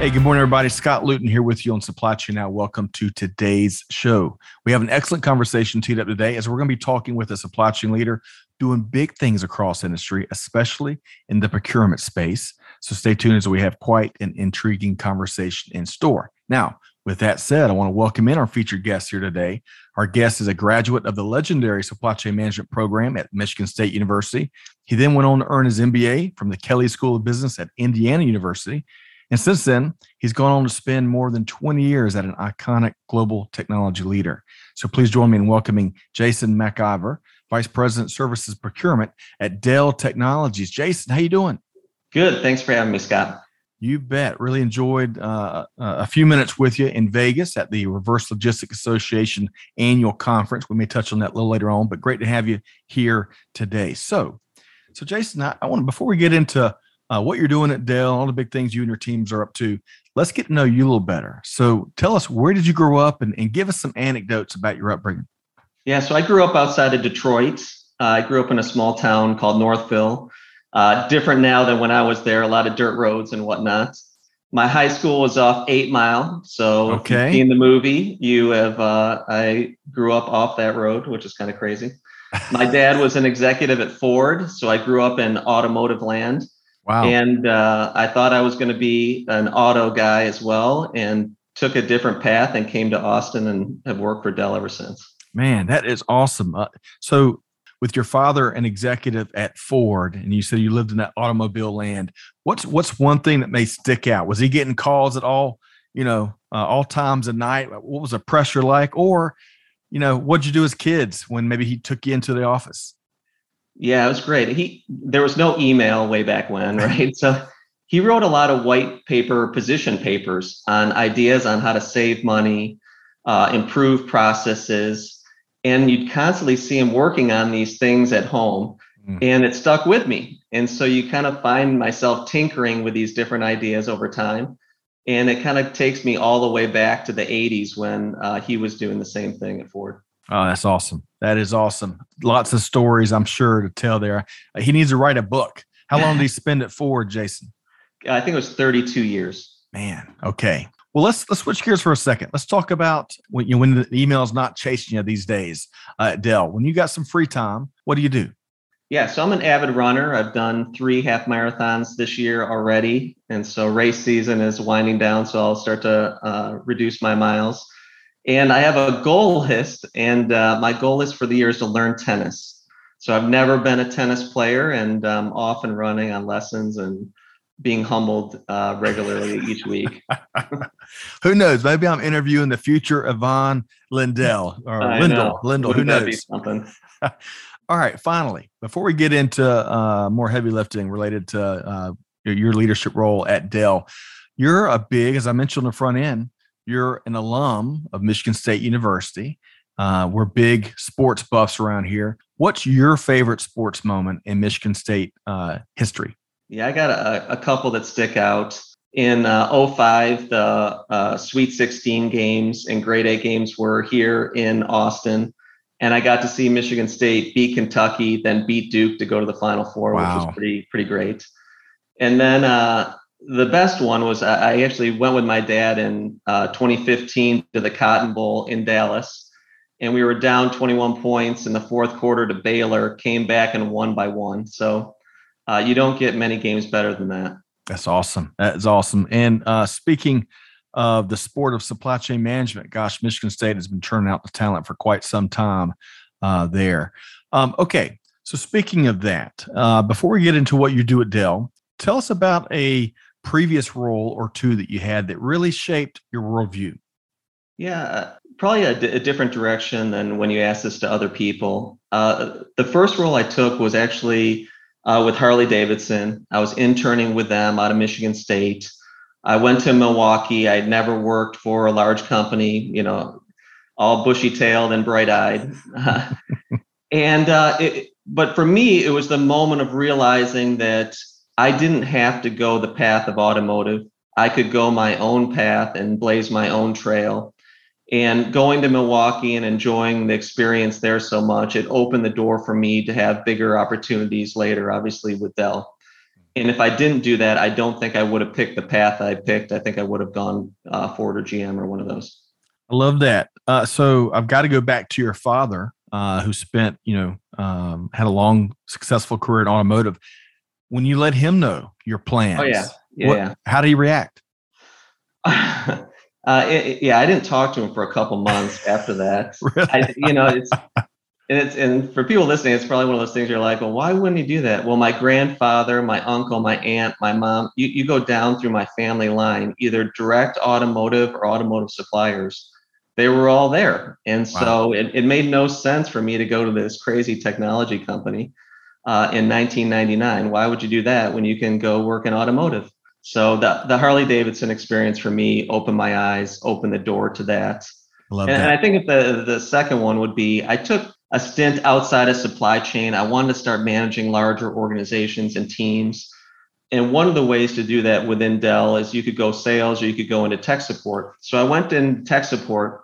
Hey, good morning, everybody. Scott Luton here with you on Supply Chain Now. Welcome to today's show. We have an excellent conversation teed up today as we're going to be talking with a supply chain leader doing big things across industry, especially in the procurement space. So stay tuned as we have quite an intriguing conversation in store. Now, with that said, I want to welcome in our featured guest here today. Our guest is a graduate of the legendary supply chain management program at Michigan State University. He then went on to earn his MBA from the Kelley School of Business at Indiana University and since then, he's gone on to spend more than 20 years at an iconic global technology leader. So please join me in welcoming Jason McIver, Vice President Services Procurement at Dell Technologies. Jason, how you doing? Good. Thanks for having me, Scott. You bet. Really enjoyed uh, a few minutes with you in Vegas at the Reverse Logistics Association annual conference. We may touch on that a little later on, but great to have you here today. So, so Jason, I, I want to before we get into uh, what you're doing at Dell, all the big things you and your teams are up to. Let's get to know you a little better. So tell us, where did you grow up and, and give us some anecdotes about your upbringing? Yeah, so I grew up outside of Detroit. Uh, I grew up in a small town called Northville. Uh, different now than when I was there, a lot of dirt roads and whatnot. My high school was off Eight Mile, so okay. in the movie, you have. Uh, I grew up off that road, which is kind of crazy. My dad was an executive at Ford, so I grew up in automotive land. Wow. And uh, I thought I was going to be an auto guy as well and took a different path and came to Austin and have worked for Dell ever since. Man, that is awesome. Uh, so, with your father an executive at Ford, and you said you lived in that automobile land, what's what's one thing that may stick out? Was he getting calls at all, you know, uh, all times of night? What was the pressure like? Or, you know, what'd you do as kids when maybe he took you into the office? Yeah, it was great. He there was no email way back when, right? So he wrote a lot of white paper position papers on ideas on how to save money, uh, improve processes, and you'd constantly see him working on these things at home, mm. and it stuck with me. And so you kind of find myself tinkering with these different ideas over time, and it kind of takes me all the way back to the '80s when uh, he was doing the same thing at Ford. Oh, that's awesome. That is awesome. Lots of stories, I'm sure, to tell there. He needs to write a book. How long did he spend it for, Jason? I think it was 32 years. Man, okay. Well, let's let's switch gears for a second. Let's talk about when you when the email is not chasing you these days uh, Dell. When you got some free time, what do you do? Yeah, so I'm an avid runner. I've done three half marathons this year already, and so race season is winding down. So I'll start to uh, reduce my miles. And I have a goal list, and uh, my goal is for the year is to learn tennis. So I've never been a tennis player, and I'm off and running on lessons and being humbled uh, regularly each week. who knows? Maybe I'm interviewing the future Ivan Lendl or I Lindell. Lindell. Who knows? Something. All right. Finally, before we get into uh, more heavy lifting related to uh, your leadership role at Dell, you're a big, as I mentioned on the front end, you're an alum of Michigan State University. Uh, we're big sports buffs around here. What's your favorite sports moment in Michigan State uh, history? Yeah, I got a, a, couple that stick out. In uh, 05, the uh, Sweet 16 games and grade A games were here in Austin. And I got to see Michigan State beat Kentucky, then beat Duke to go to the Final Four, wow. which was pretty pretty great. And then uh, the best one was I actually went with my dad in uh, 2015 to the Cotton Bowl in Dallas, and we were down 21 points in the fourth quarter to Baylor, came back and won by one. So uh, you don't get many games better than that. That's awesome. That is awesome. And uh, speaking of the sport of supply chain management, gosh, Michigan State has been turning out the talent for quite some time uh, there. Um, okay, so speaking of that, uh, before we get into what you do at Dell, tell us about a previous role or two that you had that really shaped your worldview? Yeah, uh, probably a, d- a different direction than when you ask this to other people. Uh, the first role I took was actually uh, with Harley Davidson. I was interning with them out of Michigan State. I went to Milwaukee. I'd never worked for a large company, you know, all bushy tailed and bright eyed. and, uh, it, but for me, it was the moment of realizing that I didn't have to go the path of automotive. I could go my own path and blaze my own trail. And going to Milwaukee and enjoying the experience there so much, it opened the door for me to have bigger opportunities later, obviously, with Dell. And if I didn't do that, I don't think I would have picked the path I picked. I think I would have gone uh, Ford or GM or one of those. I love that. Uh, so I've got to go back to your father, uh, who spent, you know, um, had a long, successful career in automotive. When you let him know your plans, oh yeah, yeah, what, yeah. how did he react? Uh, it, yeah, I didn't talk to him for a couple months after that. really? I, you know, it's and it's and for people listening, it's probably one of those things you're like, well, why wouldn't he do that? Well, my grandfather, my uncle, my aunt, my mom, you, you go down through my family line, either direct automotive or automotive suppliers. They were all there. And wow. so it, it made no sense for me to go to this crazy technology company uh, in 1999. Why would you do that when you can go work in automotive? So the, the Harley Davidson experience for me opened my eyes, opened the door to that. Love and, that. and I think the the second one would be I took a stint outside of supply chain. I wanted to start managing larger organizations and teams. And one of the ways to do that within Dell is you could go sales or you could go into tech support. So I went in tech support.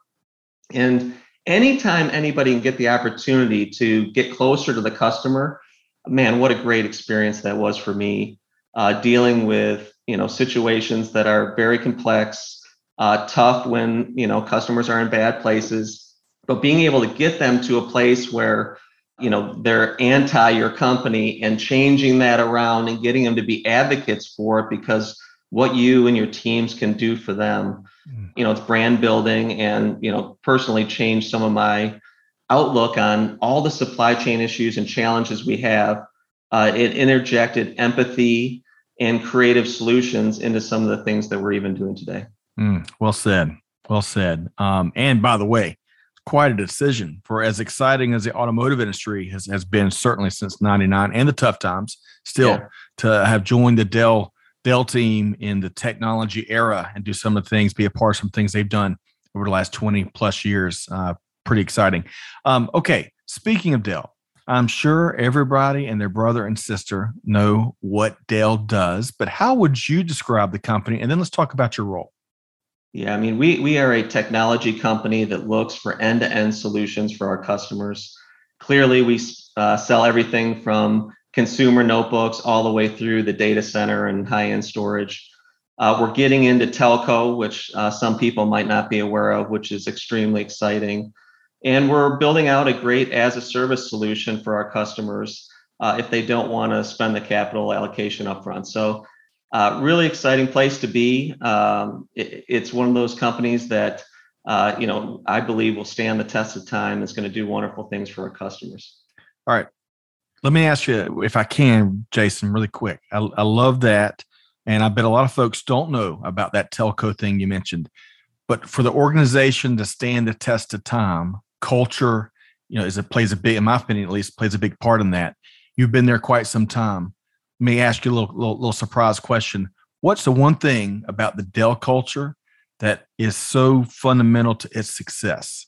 And anytime anybody can get the opportunity to get closer to the customer, man, what a great experience that was for me. Uh, dealing with you know situations that are very complex uh, tough when you know customers are in bad places but being able to get them to a place where you know they're anti your company and changing that around and getting them to be advocates for it because what you and your teams can do for them mm. you know it's brand building and you know personally changed some of my outlook on all the supply chain issues and challenges we have uh, it interjected empathy and creative solutions into some of the things that we're even doing today. Mm, well said. Well said. Um, and by the way, quite a decision for as exciting as the automotive industry has, has been certainly since 99 and the tough times still yeah. to have joined the Dell Dell team in the technology era and do some of the things, be a part of some things they've done over the last 20 plus years. Uh, pretty exciting. Um, okay. Speaking of Dell, I'm sure everybody and their brother and sister know what Dell does, but how would you describe the company? And then let's talk about your role. Yeah, I mean, we we are a technology company that looks for end-to-end solutions for our customers. Clearly, we uh, sell everything from consumer notebooks all the way through the data center and high-end storage. Uh, we're getting into telco, which uh, some people might not be aware of, which is extremely exciting. And we're building out a great as a service solution for our customers uh, if they don't want to spend the capital allocation upfront. So, uh, really exciting place to be. Um, it, it's one of those companies that uh, you know I believe will stand the test of time. Is going to do wonderful things for our customers. All right, let me ask you if I can, Jason, really quick. I, I love that, and I bet a lot of folks don't know about that telco thing you mentioned. But for the organization to stand the test of time, culture, you know, is it plays a big, in my opinion, at least, plays a big part in that. You've been there quite some time. Let me ask you a little, little, little surprise question. What's the one thing about the Dell culture that is so fundamental to its success?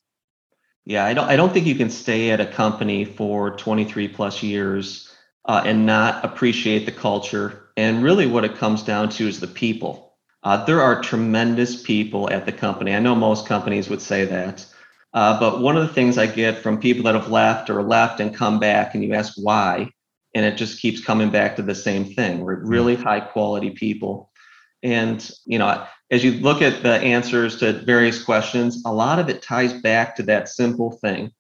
Yeah, I don't. I don't think you can stay at a company for 23 plus years uh, and not appreciate the culture. And really, what it comes down to is the people. Uh, there are tremendous people at the company. I know most companies would say that, uh, but one of the things I get from people that have left or left and come back, and you ask why, and it just keeps coming back to the same thing. We're hmm. really high quality people. And, you know, as you look at the answers to various questions, a lot of it ties back to that simple thing,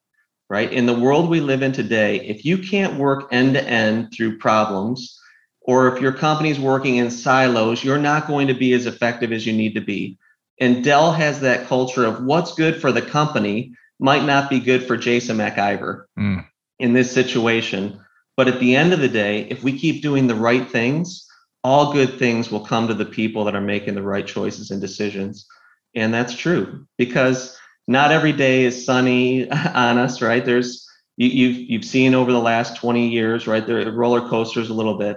right? In the world we live in today, if you can't work end to end through problems, or if your company's working in silos, you're not going to be as effective as you need to be. And Dell has that culture of what's good for the company might not be good for Jason McIver mm. in this situation. But at the end of the day, if we keep doing the right things, all good things will come to the people that are making the right choices and decisions. And that's true because not every day is sunny on us, right? There's you, have you've, you've seen over the last 20 years, right? There roller coasters a little bit,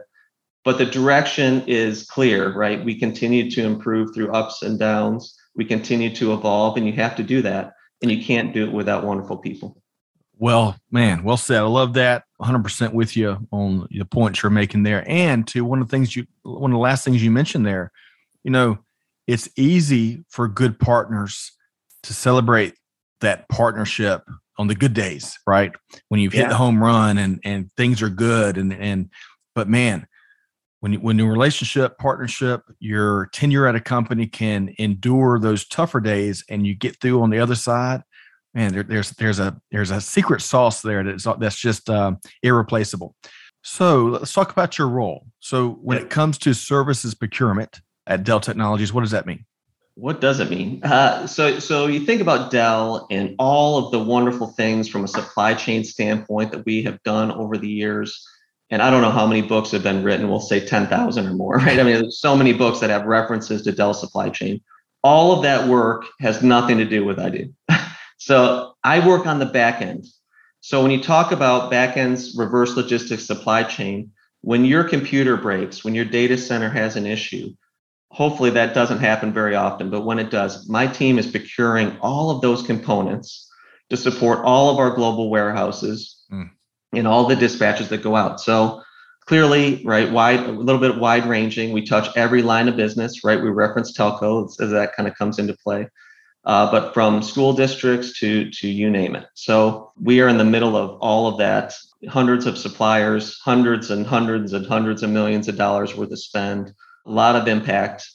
but the direction is clear, right? We continue to improve through ups and downs. We continue to evolve, and you have to do that. And you can't do it without wonderful people. Well, man, well said. I love that. 100% with you on the points you're making there. And to one of the things you, one of the last things you mentioned there, you know, it's easy for good partners to celebrate that partnership on the good days, right? When you've hit yeah. the home run and and things are good and and but man, when you, when your relationship partnership your tenure at a company can endure those tougher days and you get through on the other side man there, there's there's a there's a secret sauce there that's that's just uh, irreplaceable. So let's talk about your role. So when it comes to services procurement at dell technologies what does that mean? What does it mean? Uh, so so you think about dell and all of the wonderful things from a supply chain standpoint that we have done over the years and I don't know how many books have been written. We'll say 10,000 or more, right? I mean, there's so many books that have references to Dell supply chain. All of that work has nothing to do with I do. so I work on the back end. So when you talk about back end's reverse logistics supply chain, when your computer breaks, when your data center has an issue, hopefully that doesn't happen very often, but when it does, my team is procuring all of those components to support all of our global warehouses. Mm in all the dispatches that go out. So clearly, right, wide, a little bit wide ranging. We touch every line of business, right? We reference telco as that kind of comes into play. Uh, but from school districts to to you name it. So we are in the middle of all of that. Hundreds of suppliers, hundreds and hundreds and hundreds of millions of dollars worth of spend, a lot of impact.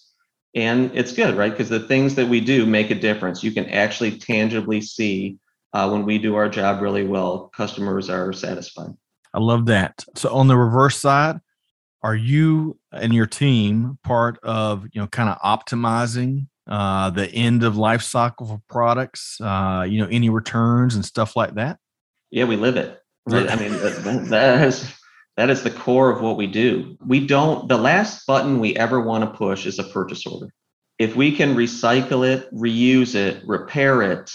And it's good, right? Because the things that we do make a difference. You can actually tangibly see uh, when we do our job really well, customers are satisfied. I love that. So on the reverse side, are you and your team part of you know kind of optimizing uh, the end of life cycle for products? Uh, you know, any returns and stuff like that? Yeah, we live it. Right? I mean, that, that is that is the core of what we do. We don't. The last button we ever want to push is a purchase order. If we can recycle it, reuse it, repair it,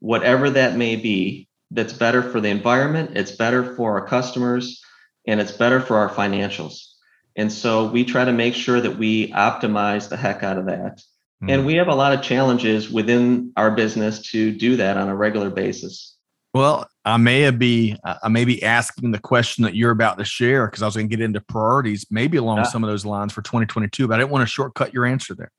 whatever that may be, that's better for the environment, it's better for our customers, and it's better for our financials. And so we try to make sure that we optimize the heck out of that. Mm. And we have a lot of challenges within our business to do that on a regular basis. Well, I may be I may be asking the question that you're about to share because I was going to get into priorities, maybe along yeah. some of those lines for 2022, but I didn't want to shortcut your answer there.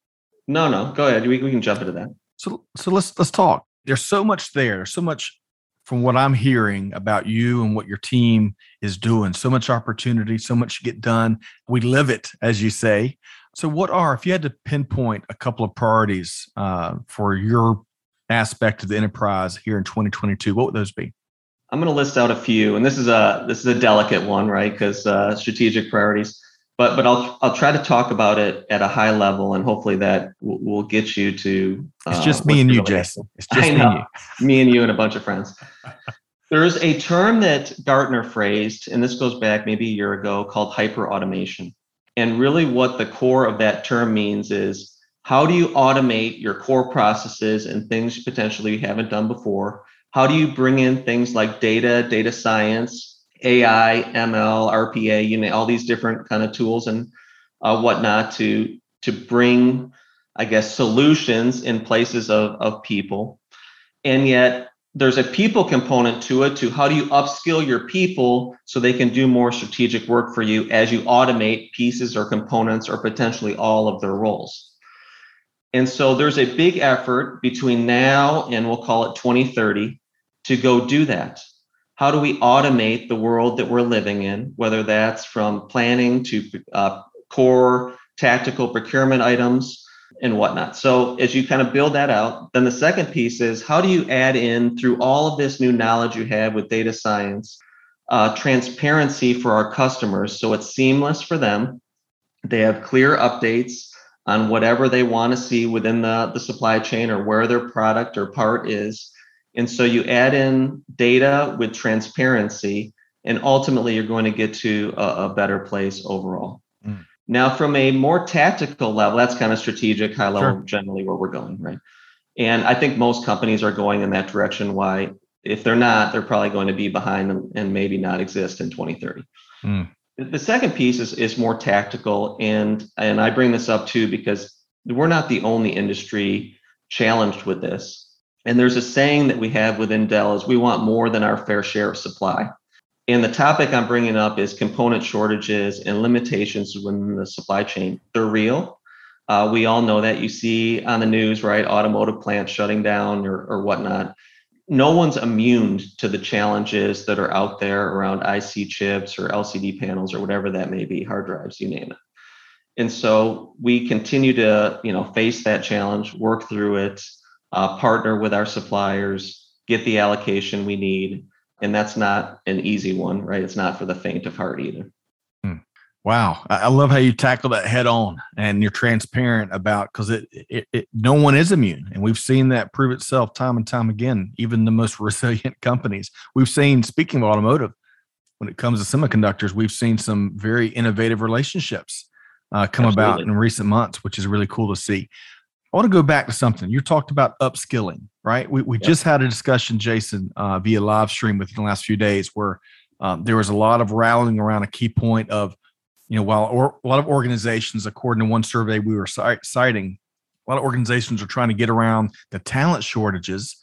No, no, go ahead. We, we can jump into that. So, so let's let's talk there's so much there, so much from what I'm hearing about you and what your team is doing, so much opportunity, so much to get done. We live it, as you say. So, what are, if you had to pinpoint a couple of priorities uh, for your aspect of the enterprise here in 2022, what would those be? I'm going to list out a few, and this is a this is a delicate one, right? Because uh, strategic priorities but but I'll I'll try to talk about it at a high level, and hopefully that will, will get you to. Uh, it's just me and you, Jason. It's just me and you. me and you and a bunch of friends. There's a term that Gartner phrased, and this goes back maybe a year ago, called hyper automation. And really, what the core of that term means is how do you automate your core processes and things potentially you haven't done before? How do you bring in things like data, data science, AI, ML, RPA, you know, all these different kind of tools and uh, whatnot to to bring, I guess, solutions in places of of people, and yet there's a people component to it. To how do you upskill your people so they can do more strategic work for you as you automate pieces or components or potentially all of their roles. And so there's a big effort between now and we'll call it 2030 to go do that how do we automate the world that we're living in, whether that's from planning to uh, core tactical procurement items and whatnot. So as you kind of build that out, then the second piece is how do you add in through all of this new knowledge you have with data science, uh, transparency for our customers so it's seamless for them. They have clear updates on whatever they want to see within the, the supply chain or where their product or part is and so you add in data with transparency, and ultimately you're going to get to a, a better place overall. Mm. Now, from a more tactical level, that's kind of strategic, high level, sure. generally where we're going, right? And I think most companies are going in that direction. Why? If they're not, they're probably going to be behind and, and maybe not exist in 2030. Mm. The second piece is, is more tactical, and and I bring this up too because we're not the only industry challenged with this. And there's a saying that we have within Dell is we want more than our fair share of supply. And the topic I'm bringing up is component shortages and limitations within the supply chain. They're real. Uh, we all know that. You see on the news, right? Automotive plants shutting down or, or whatnot no one's immune to the challenges that are out there around IC chips or LCD panels or whatever that may be, hard drives, you name it. And so we continue to, you know, face that challenge, work through it, uh, partner with our suppliers, get the allocation we need, and that's not an easy one, right? It's not for the faint of heart either. Wow, I love how you tackle that head on, and you're transparent about because it, it, it, no one is immune, and we've seen that prove itself time and time again. Even the most resilient companies, we've seen. Speaking of automotive, when it comes to semiconductors, we've seen some very innovative relationships uh, come Absolutely. about in recent months, which is really cool to see. I want to go back to something you talked about upskilling, right? We we yep. just had a discussion, Jason, uh, via live stream within the last few days, where um, there was a lot of rallying around a key point of you know, while or, a lot of organizations, according to one survey we were citing, a lot of organizations are trying to get around the talent shortages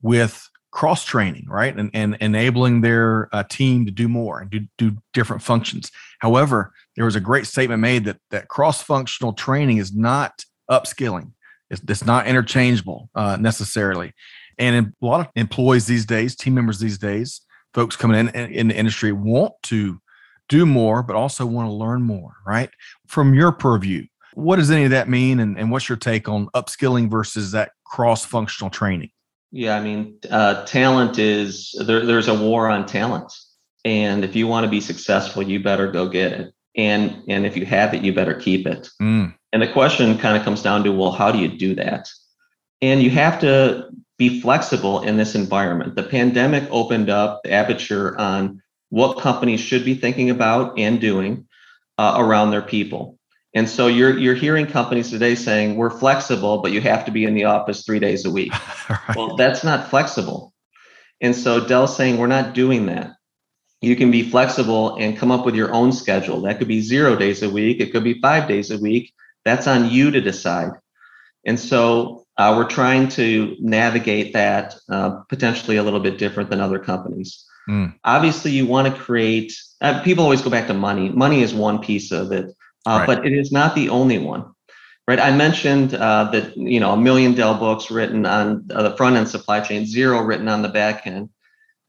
with cross training, right, and and enabling their uh, team to do more and do do different functions. However, there was a great statement made that that cross functional training is not upskilling. It's, it's not interchangeable uh, necessarily. And a lot of employees these days, team members these days, folks coming in in the industry want to do more, but also want to learn more, right? From your purview, what does any of that mean? And, and what's your take on upskilling versus that cross functional training? Yeah, I mean, uh, talent is there, there's a war on talent. And if you want to be successful, you better go get it. And and if you have it, you better keep it. Mm. And the question kind of comes down to, well, how do you do that? And you have to be flexible in this environment. The pandemic opened up the aperture on what companies should be thinking about and doing uh, around their people. And so you're you're hearing companies today saying we're flexible, but you have to be in the office three days a week. right. Well, that's not flexible. And so Dell's saying we're not doing that. You can be flexible and come up with your own schedule. That could be zero days a week. It could be five days a week. That's on you to decide. And so uh, we're trying to navigate that uh, potentially a little bit different than other companies. Mm. Obviously, you want to create. Uh, people always go back to money. Money is one piece of it, uh, right. but it is not the only one. Right? I mentioned uh, that you know a million Dell books written on the front end supply chain, zero written on the back end.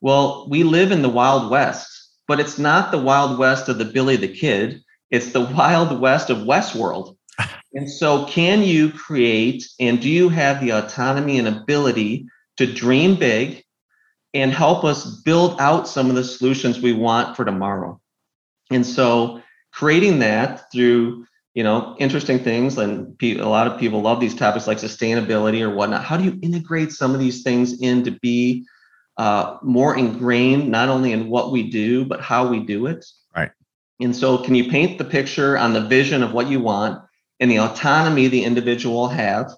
Well, we live in the Wild West, but it's not the Wild West of the Billy the Kid. It's the Wild West of Westworld. and so, can you create and do you have the autonomy and ability to dream big and help us build out some of the solutions we want for tomorrow. And so creating that through you know interesting things and a lot of people love these topics like sustainability or whatnot how do you integrate some of these things in to be uh, more ingrained not only in what we do but how we do it right and so can you paint the picture on the vision of what you want and the autonomy the individual have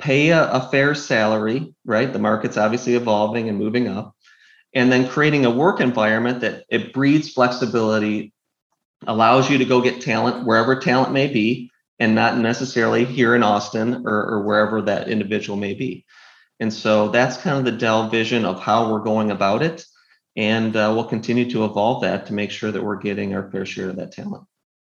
pay a, a fair salary, right? The market's obviously evolving and moving up. And then creating a work environment that it breeds flexibility, allows you to go get talent wherever talent may be, and not necessarily here in Austin or, or wherever that individual may be. And so that's kind of the Dell vision of how we're going about it. And uh, we'll continue to evolve that to make sure that we're getting our fair share of that talent.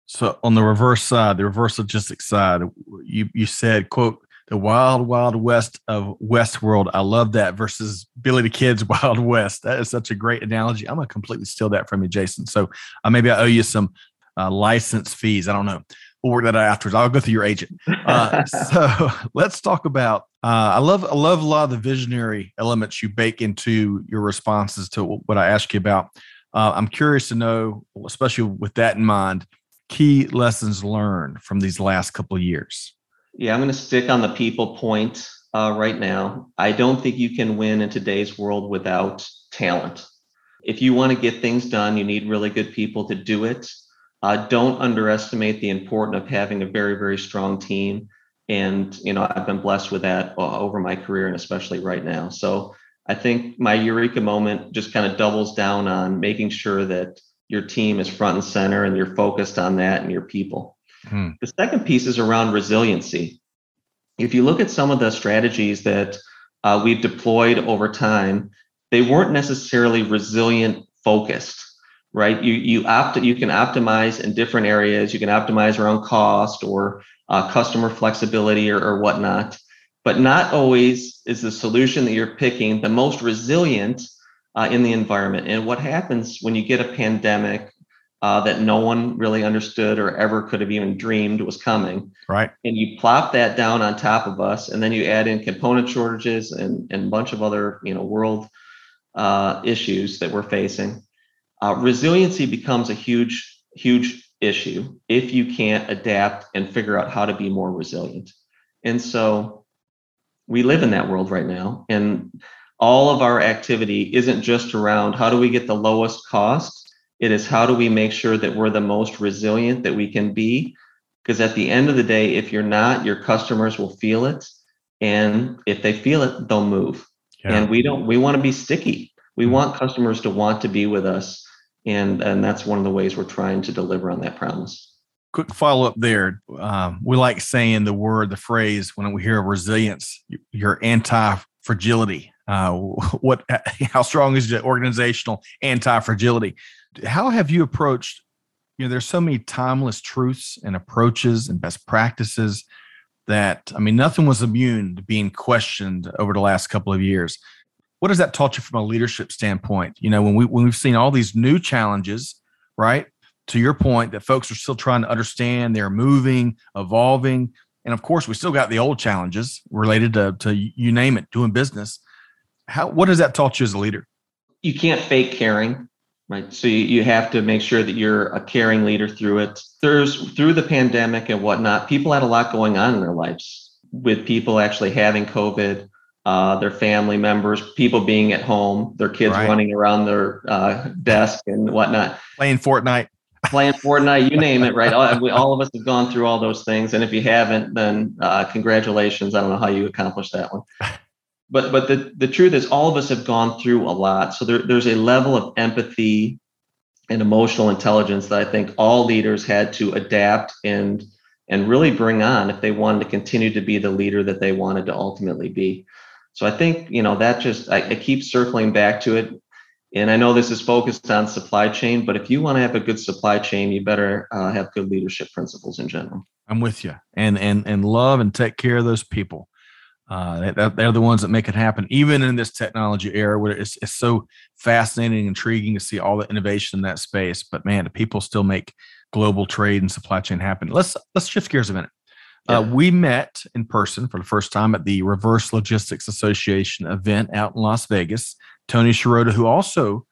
So on the reverse side, the reverse logistics side, you you said, quote, the wild, wild west of Westworld. I love that versus Billy the Kid's Wild West. That is such a great analogy. I'm gonna completely steal that from you, Jason. So uh, maybe I owe you some uh, license fees. I don't know. We'll work that out afterwards. I'll go through your agent. Uh, so let's talk about. Uh, I love I love a lot of the visionary elements you bake into your responses to what I ask you about. Uh, I'm curious to know, especially with that in mind, key lessons learned from these last couple of years. Yeah, I'm going to stick on the people point uh, right now. I don't think you can win in today's world without talent. If you want to get things done, you need really good people to do it. Uh, don't underestimate the importance of having a very, very strong team. And you know, I've been blessed with that uh, over my career, and especially right now. So I think my eureka moment just kind of doubles down on making sure that your team is front and center and you're focused on that and your people. Hmm. The second piece is around resiliency. If you look at some of the strategies that uh, we've deployed over time, they weren't necessarily resilient focused, right? You you opt you can optimize in different areas. You can optimize around cost or uh, customer flexibility or, or whatnot, but not always is the solution that you're picking the most resilient uh, in the environment. And what happens when you get a pandemic uh, that no one really understood or ever could have even dreamed was coming. Right. And you plop that down on top of us, and then you add in component shortages and, and a bunch of other, you know, world uh, issues that we're facing. Uh, resiliency becomes a huge, huge issue if you can't adapt and figure out how to be more resilient. And so we live in that world right now. And all of our activity isn't just around how do we get the lowest cost it is how do we make sure that we're the most resilient that we can be? Because at the end of the day, if you're not, your customers will feel it. And if they feel it, they'll move. Yeah. And we don't, we want to be sticky. We mm-hmm. want customers to want to be with us. And, and that's one of the ways we're trying to deliver on that promise. Quick follow up there. Um, we like saying the word, the phrase when we hear resilience, you're anti fragility. Uh, what, how strong is the organizational anti fragility? How have you approached? You know, there's so many timeless truths and approaches and best practices that I mean, nothing was immune to being questioned over the last couple of years. What has that taught you from a leadership standpoint? You know, when we when we've seen all these new challenges, right? To your point, that folks are still trying to understand, they're moving, evolving, and of course, we still got the old challenges related to, to you name it, doing business. How what has that taught you as a leader? You can't fake caring right so you, you have to make sure that you're a caring leader through it there's through the pandemic and whatnot people had a lot going on in their lives with people actually having covid uh, their family members people being at home their kids right. running around their uh, desk and whatnot. Playing fortnite. Playing fortnite you name it right? All, we, all of us have gone through all those things and if you haven't then uh, congratulations. I don't know how you accomplished that one. But but the, the truth is all of us have gone through a lot. So there, there's a level of empathy and emotional intelligence that i think all leaders had to adapt and and really bring on if they wanted to continue to be the leader that they wanted to ultimately be so i think you know that just i, I keep circling back to it and i know this is focused on supply chain but if you want to have a good supply chain you better uh, have good leadership principles in general i'm with you and and and love and take care of those people uh, that, they're the ones that make it happen, even in this technology era where it's, it's so fascinating and intriguing to see all the innovation in that space. But man, people still make global trade and supply chain happen. Let's let's shift gears a minute. Uh, yeah. Uh, we met in person for the first time at the Reverse Logistics Association event out in Las Vegas. Tony Sciarrotta, who also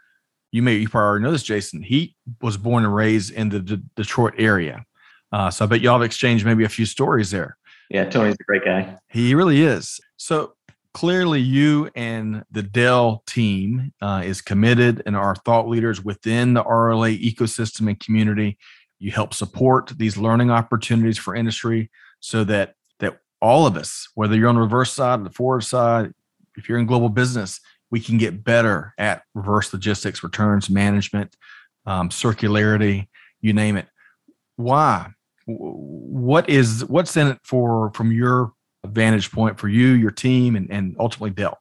you may you probably already know this, Jason. He was born and raised in the D- Detroit area, uh, so I bet y'all have exchanged maybe a few stories there. Yeah, Tony's a great guy. He really is. So clearly, you and the Dell team uh, is committed and are thought leaders within the RLA ecosystem and community. You help support these learning opportunities for industry so that that all of us, whether you're on the reverse side or the forward side, if you're in global business, we can get better at reverse logistics, returns management, um, circularity, you name it. Why? what is what's in it for from your vantage point for you, your team, and, and ultimately Dell?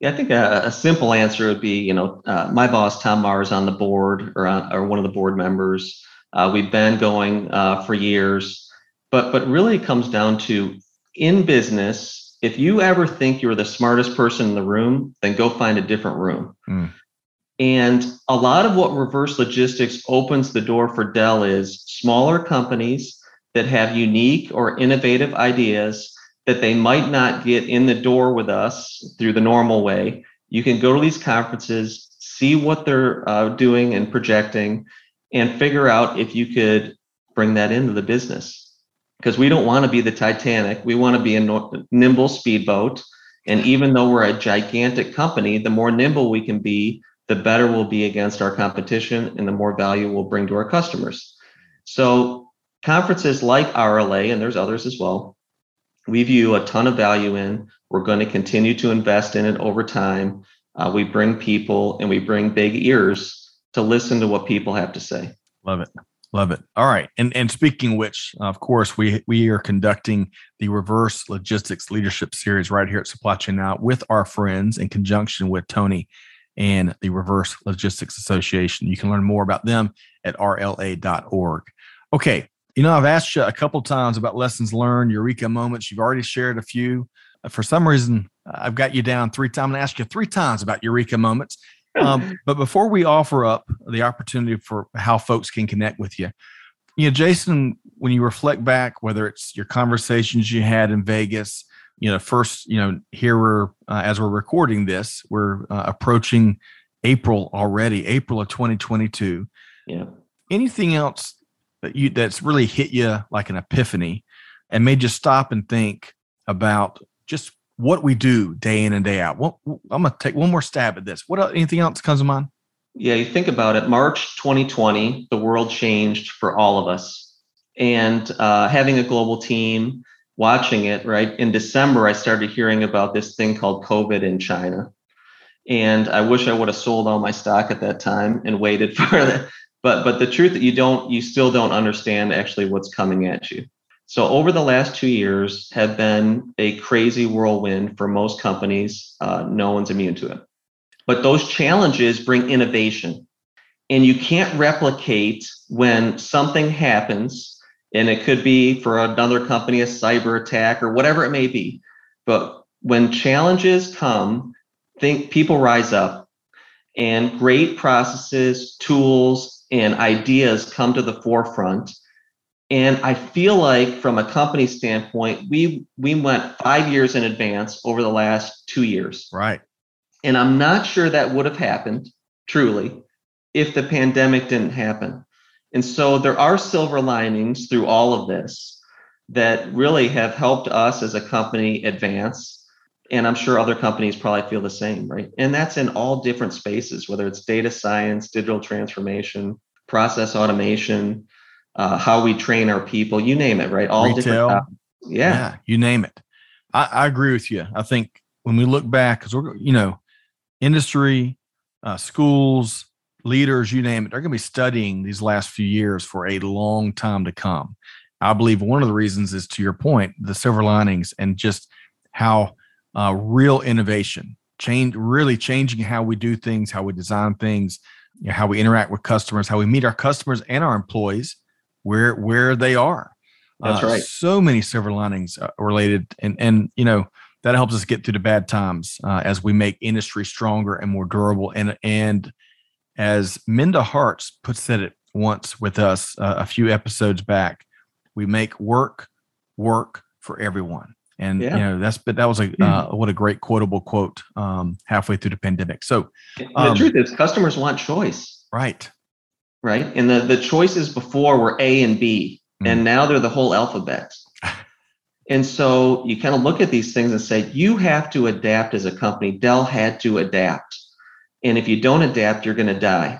Yeah, I think a, a simple answer would be, you know, uh, my boss Tom Marr is on the board or, on, or one of the board members. Uh, we've been going uh, for years, but but really it comes down to in business. If you ever think you're the smartest person in the room, then go find a different room. Mm. And a lot of what reverse logistics opens the door for Dell is smaller companies that have unique or innovative ideas that they might not get in the door with us through the normal way. You can go to these conferences, see what they're uh, doing and projecting, and figure out if you could bring that into the business. Because we don't want to be the Titanic, we want to be a nimble speedboat. And even though we're a gigantic company, the more nimble we can be, the better we'll be against our competition and the more value we'll bring to our customers. So, conferences like RLA, and there's others as well, we view a ton of value in. We're going to continue to invest in it over time. Uh, we bring people and we bring big ears to listen to what people have to say. Love it. Love it. All right. And and speaking which, of course, we we are conducting the reverse logistics leadership series right here at Supply Chain Now with our friends in conjunction with Tony and the Reverse Logistics Association. You can learn more about them at rla.org. Okay. You know, I've asked you a couple times about lessons learned, eureka moments. You've already shared a few. For some reason, I've got you down three times. I'm going to ask you three times about eureka moments. Um, but before we offer up the opportunity for how folks can connect with you, you know, Jason, when you reflect back, whether it's your conversations you had in Vegas, you know, first, you know, here we're uh, as we're recording this, we're uh, approaching April already, April of 2022. Yeah. Anything else that you that's really hit you like an epiphany and made you stop and think about just what we do day in and day out. I'm going to take one more stab at this. What anything else comes to mind? Yeah, you think about it. March 2020, the world changed for all of us, and uh, having a global team watching it. Right in December, I started hearing about this thing called COVID in China, and I wish I would have sold all my stock at that time and waited for that. But but the truth that you don't, you still don't understand actually what's coming at you. So over the last two years have been a crazy whirlwind for most companies. Uh, no one's immune to it. But those challenges bring innovation. And you can't replicate when something happens, and it could be for another company, a cyber attack or whatever it may be. But when challenges come, think people rise up and great processes, tools, and ideas come to the forefront and I feel like from a company standpoint, we we went five years in advance over the last two years. Right. And I'm not sure that would have happened truly if the pandemic didn't happen. And so there are silver linings through all of this that really have helped us as a company advance. And I'm sure other companies probably feel the same, right? And that's in all different spaces, whether it's data science, digital transformation, process automation, uh, how we train our people, you name it, right? All Retail. different. Yeah. yeah, you name it. I, I, agree with you. I think when we look back, because we're, you know, industry, uh, schools, leaders, you name it, they're going to be studying these last few years for a long time to come. I believe one of the reasons is to your point, the silver linings and just how uh, real innovation change, really changing how we do things, how we design things, you know, how we interact with customers, how we meet our customers and our employees where where they are. That's uh, right. So many silver linings uh, related, and and you know that helps us get through the bad times uh, as we make industry stronger and more durable. And and as Minda Harts puts it once with us uh, a few episodes back, we make work work for everyone. And yeah. you know that's but that was a uh, what a great quotable quote um, halfway through the pandemic. So um, the truth is, customers want choice. Right right? And the, the choices before were A and B, mm. and now they're the whole alphabet. and so you kind of look at these things and say, you have to adapt as a company. Dell had to adapt. And if you don't adapt, you're going to die.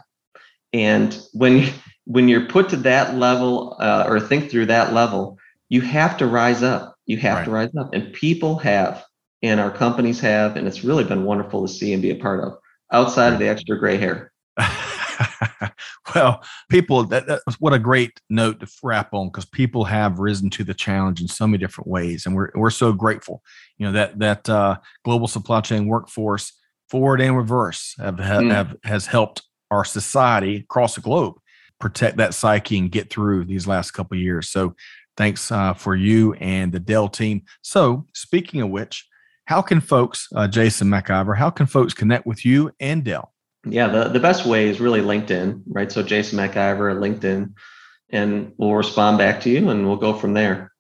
And when when you're put to that level uh, or think through that level, you have to rise up. You have right. to rise up. And people have, and our companies have, and it's really been wonderful to see and be a part of outside of the extra gray hair. well, people, that, that, what a great note to wrap on because people have risen to the challenge in so many different ways, and we're we're so grateful. You know that that uh, global supply chain workforce, forward and reverse, have, have, mm. have has helped our society across the globe protect that psyche and get through these last couple years. So, thanks uh, for you and the Dell team. So, speaking of which, how can folks, uh, Jason McIver, how can folks connect with you and Dell? Yeah, the, the best way is really LinkedIn, right? So Jason McIver at LinkedIn, and we'll respond back to you and we'll go from there.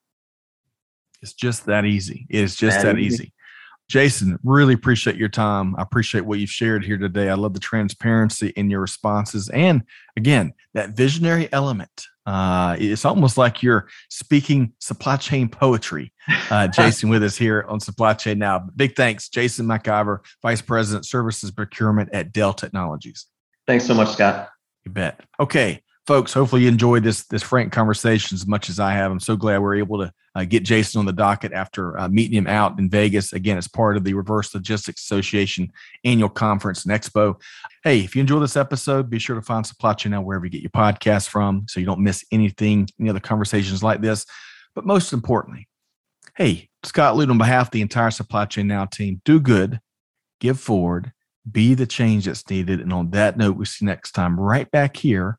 It's just that easy. It's just that, that easy. easy. Jason, really appreciate your time. I appreciate what you've shared here today. I love the transparency in your responses. And again, that visionary element. Uh, it's almost like you're speaking supply chain poetry. Uh, Jason with us here on Supply Chain Now. Big thanks, Jason McIver, Vice President, Services Procurement at Dell Technologies. Thanks so much, Scott. You bet. Okay. Folks, hopefully you enjoyed this this frank conversation as much as I have. I'm so glad we're able to uh, get Jason on the docket after uh, meeting him out in Vegas again as part of the Reverse Logistics Association annual conference and expo. Hey, if you enjoy this episode, be sure to find Supply Chain Now wherever you get your podcast from, so you don't miss anything, any other conversations like this. But most importantly, hey, Scott Luton, on behalf of the entire Supply Chain Now team, do good, give forward, be the change that's needed. And on that note, we see you next time right back here